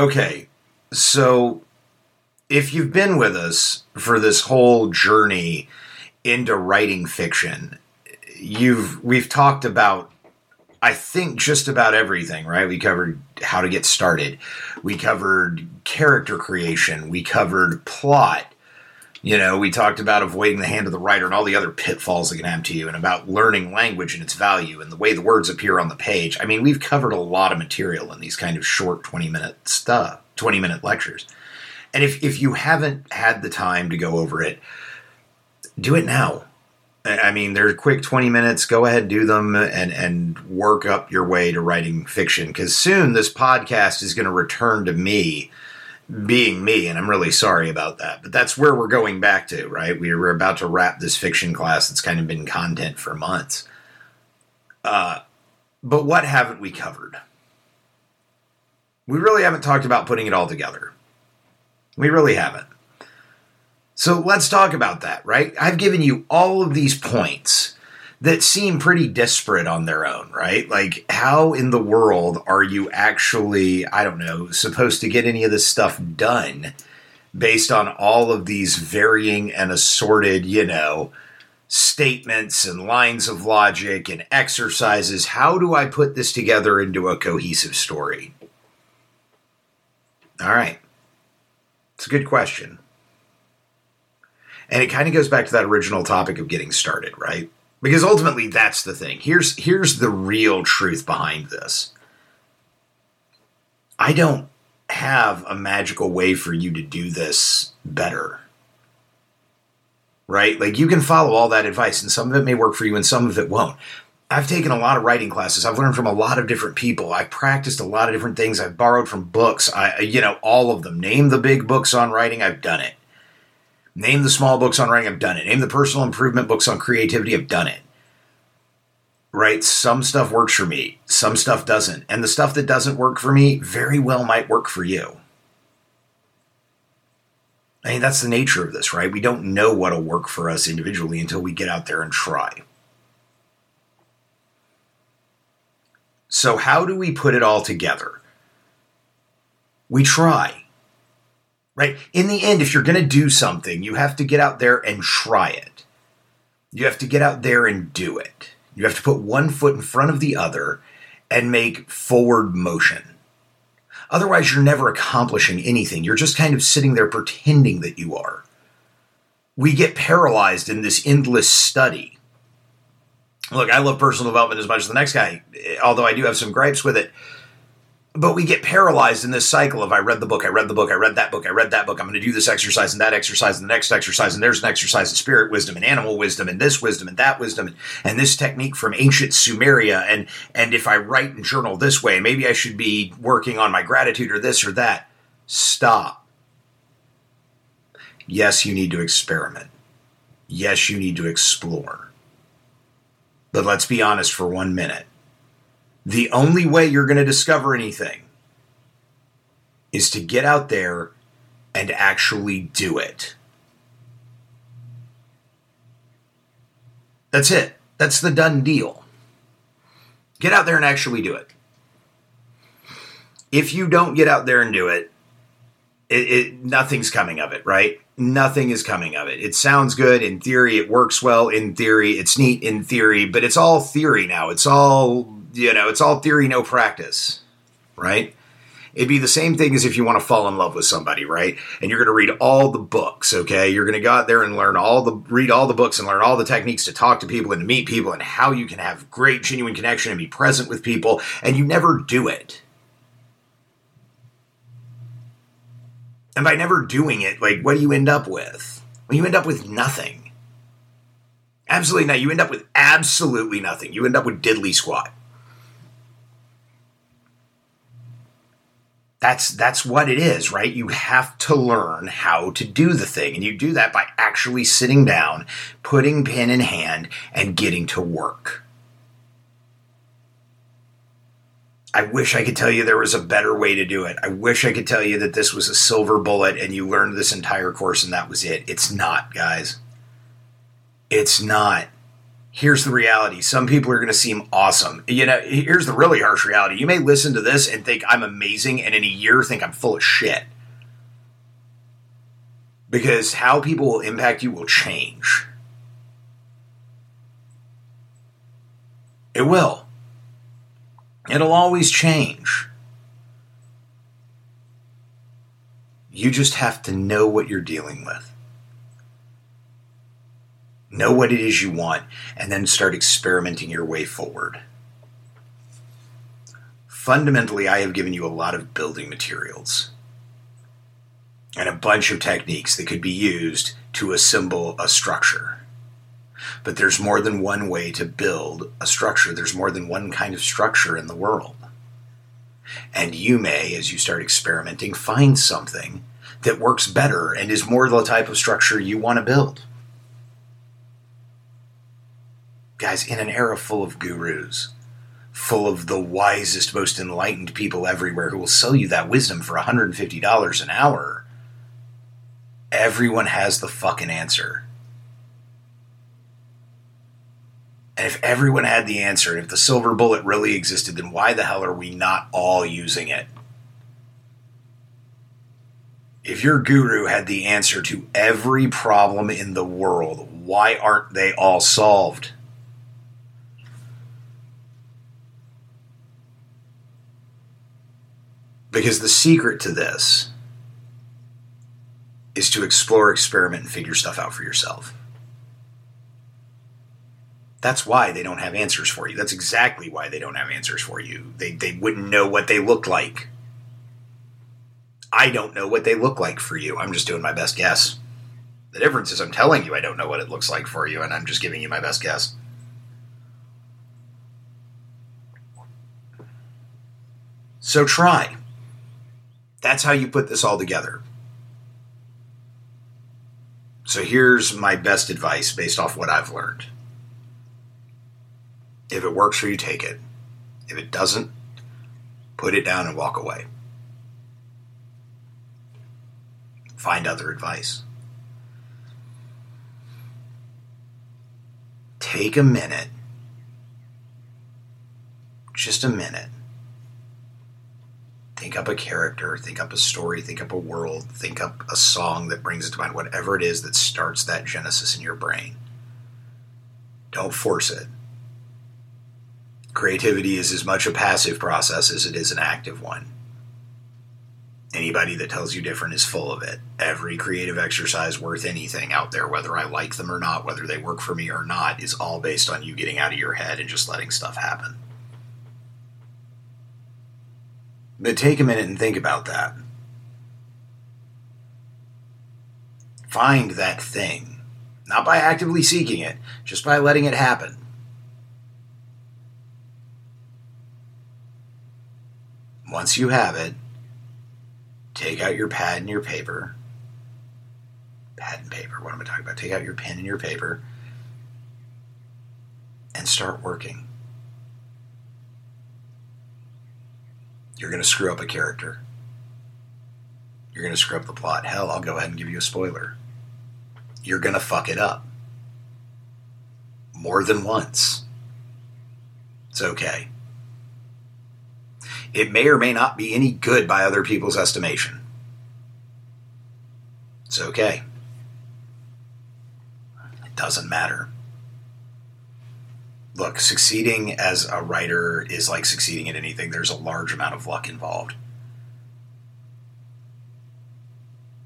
Okay, so if you've been with us for this whole journey into writing fiction, you've we've talked about I think just about everything, right? We covered how to get started. We covered character creation, we covered plot. You know, we talked about avoiding the hand of the writer and all the other pitfalls that can happen to you, and about learning language and its value and the way the words appear on the page. I mean, we've covered a lot of material in these kind of short 20 minute stuff, 20 minute lectures. And if, if you haven't had the time to go over it, do it now. I mean, they're quick 20 minutes. Go ahead, do them, and, and work up your way to writing fiction. Because soon this podcast is going to return to me being me, and I'm really sorry about that. But that's where we're going back to, right? We are about to wrap this fiction class that's kind of been content for months. Uh, but what haven't we covered? We really haven't talked about putting it all together. We really haven't. So let's talk about that, right? I've given you all of these points that seem pretty disparate on their own, right? Like, how in the world are you actually, I don't know, supposed to get any of this stuff done based on all of these varying and assorted, you know, statements and lines of logic and exercises? How do I put this together into a cohesive story? All right. It's a good question. And it kind of goes back to that original topic of getting started, right? Because ultimately that's the thing. Here's here's the real truth behind this. I don't have a magical way for you to do this better. Right? Like you can follow all that advice and some of it may work for you and some of it won't. I've taken a lot of writing classes. I've learned from a lot of different people. I've practiced a lot of different things. I've borrowed from books. I you know, all of them. Name the big books on writing, I've done it. Name the small books on writing, I've done it. Name the personal improvement books on creativity, I've done it. Right? Some stuff works for me, some stuff doesn't. And the stuff that doesn't work for me very well might work for you. I mean, that's the nature of this, right? We don't know what'll work for us individually until we get out there and try. So, how do we put it all together? We try right? In the end, if you're going to do something, you have to get out there and try it. You have to get out there and do it. You have to put one foot in front of the other and make forward motion. Otherwise, you're never accomplishing anything. You're just kind of sitting there pretending that you are. We get paralyzed in this endless study. Look, I love personal development as much as the next guy, although I do have some gripes with it but we get paralyzed in this cycle of I read the book, I read the book, I read that book, I read that book. I'm going to do this exercise and that exercise and the next exercise, and there's an exercise in spirit wisdom and animal wisdom and this wisdom and that wisdom and, and this technique from ancient Sumeria. And and if I write and journal this way, maybe I should be working on my gratitude or this or that. Stop. Yes, you need to experiment. Yes, you need to explore. But let's be honest for one minute the only way you're going to discover anything is to get out there and actually do it. That's it. That's the done deal. Get out there and actually do it. If you don't get out there and do it, it, it, nothing's coming of it, right? Nothing is coming of it. It sounds good in theory. It works well in theory. It's neat in theory, but it's all theory now. It's all you know, it's all theory, no practice, right? It'd be the same thing as if you want to fall in love with somebody, right? And you're going to read all the books, okay? You're going to go out there and learn all the read all the books and learn all the techniques to talk to people and to meet people and how you can have great genuine connection and be present with people and you never do it. And by never doing it, like what do you end up with? Well, you end up with nothing. Absolutely not. You end up with absolutely nothing. You end up with diddly squat. That's that's what it is right you have to learn how to do the thing and you do that by actually sitting down putting pen in hand and getting to work I wish I could tell you there was a better way to do it. I wish I could tell you that this was a silver bullet and you learned this entire course and that was it. It's not, guys. It's not. Here's the reality. Some people are going to seem awesome. You know, here's the really harsh reality. You may listen to this and think I'm amazing, and in a year think I'm full of shit. Because how people will impact you will change. It will. It'll always change. You just have to know what you're dealing with. Know what it is you want, and then start experimenting your way forward. Fundamentally, I have given you a lot of building materials and a bunch of techniques that could be used to assemble a structure. But there's more than one way to build a structure, there's more than one kind of structure in the world. And you may, as you start experimenting, find something that works better and is more the type of structure you want to build. Guys, in an era full of gurus, full of the wisest, most enlightened people everywhere who will sell you that wisdom for $150 an hour, everyone has the fucking answer. And if everyone had the answer, and if the silver bullet really existed, then why the hell are we not all using it? If your guru had the answer to every problem in the world, why aren't they all solved? Because the secret to this is to explore, experiment, and figure stuff out for yourself. That's why they don't have answers for you. That's exactly why they don't have answers for you. They, they wouldn't know what they look like. I don't know what they look like for you. I'm just doing my best guess. The difference is I'm telling you I don't know what it looks like for you, and I'm just giving you my best guess. So try. That's how you put this all together. So here's my best advice based off what I've learned. If it works for you, take it. If it doesn't, put it down and walk away. Find other advice. Take a minute, just a minute. Think up a character, think up a story, think up a world, think up a song that brings it to mind, whatever it is that starts that genesis in your brain. Don't force it creativity is as much a passive process as it is an active one. Anybody that tells you different is full of it. Every creative exercise worth anything out there, whether I like them or not, whether they work for me or not, is all based on you getting out of your head and just letting stuff happen. But take a minute and think about that. Find that thing, not by actively seeking it, just by letting it happen. Once you have it, take out your pad and your paper. Pad and paper, what am I talking about? Take out your pen and your paper and start working. You're going to screw up a character. You're going to screw up the plot. Hell, I'll go ahead and give you a spoiler. You're going to fuck it up. More than once. It's okay it may or may not be any good by other people's estimation. It's okay. It doesn't matter. Look, succeeding as a writer is like succeeding at anything. There's a large amount of luck involved.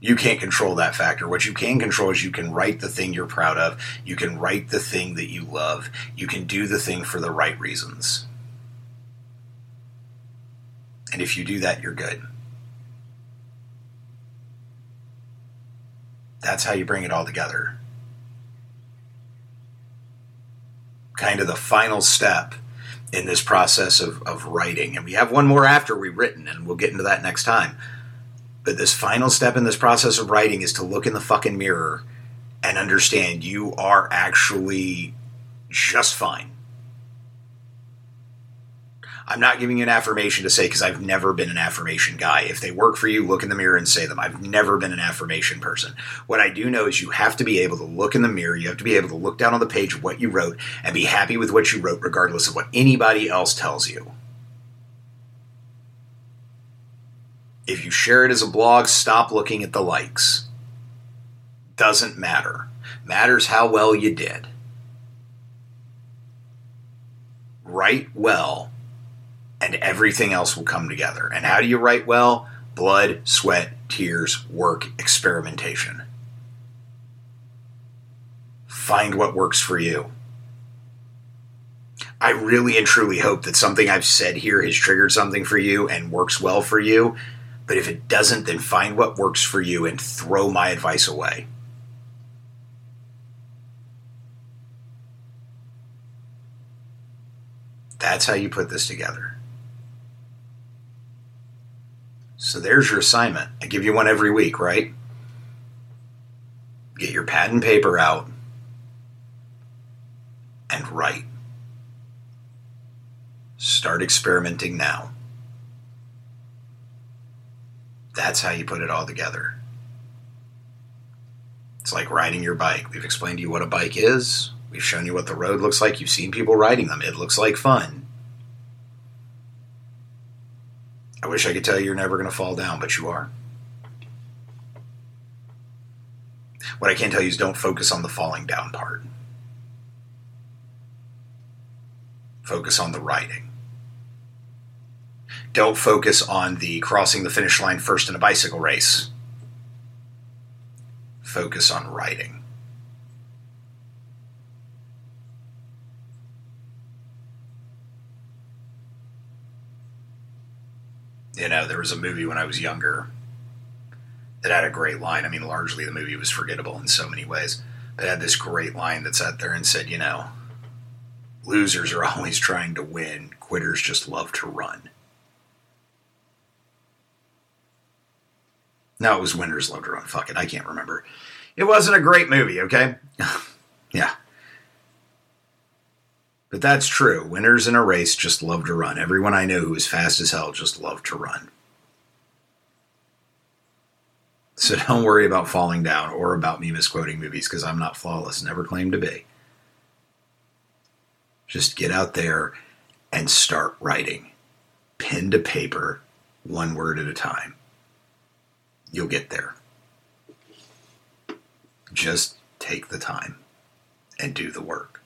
You can't control that factor. What you can control is you can write the thing you're proud of. You can write the thing that you love. You can do the thing for the right reasons. And if you do that, you're good. That's how you bring it all together. Kind of the final step in this process of, of writing. And we have one more after we've written, and we'll get into that next time. But this final step in this process of writing is to look in the fucking mirror and understand you are actually just fine. I'm not giving you an affirmation to say because I've never been an affirmation guy. If they work for you, look in the mirror and say them. I've never been an affirmation person. What I do know is you have to be able to look in the mirror, you have to be able to look down on the page of what you wrote and be happy with what you wrote, regardless of what anybody else tells you. If you share it as a blog, stop looking at the likes. Doesn't matter. Matters how well you did. Write well, and everything else will come together. And how do you write well? Blood, sweat, tears, work, experimentation. Find what works for you. I really and truly hope that something I've said here has triggered something for you and works well for you. But if it doesn't, then find what works for you and throw my advice away. That's how you put this together. So there's your assignment. I give you one every week, right? Get your pad and paper out and write. Start experimenting now. That's how you put it all together. It's like riding your bike. We've explained to you what a bike is. We've shown you what the road looks like. You've seen people riding them. It looks like fun. I wish I could tell you you're never going to fall down, but you are. What I can tell you is don't focus on the falling down part. Focus on the riding. Don't focus on the crossing the finish line first in a bicycle race. Focus on riding. You know, there was a movie when I was younger that had a great line. I mean, largely the movie was forgettable in so many ways, but had this great line that sat there and said, you know, losers are always trying to win, quitters just love to run. No, it was Winners Love to Run. Fuck it, I can't remember. It wasn't a great movie, okay? yeah. But that's true. Winners in a race just love to run. Everyone I know who is fast as hell just love to run. So don't worry about falling down or about me misquoting movies because I'm not flawless, never claimed to be. Just get out there and start writing. Pen to paper, one word at a time you'll get there. Just take the time and do the work.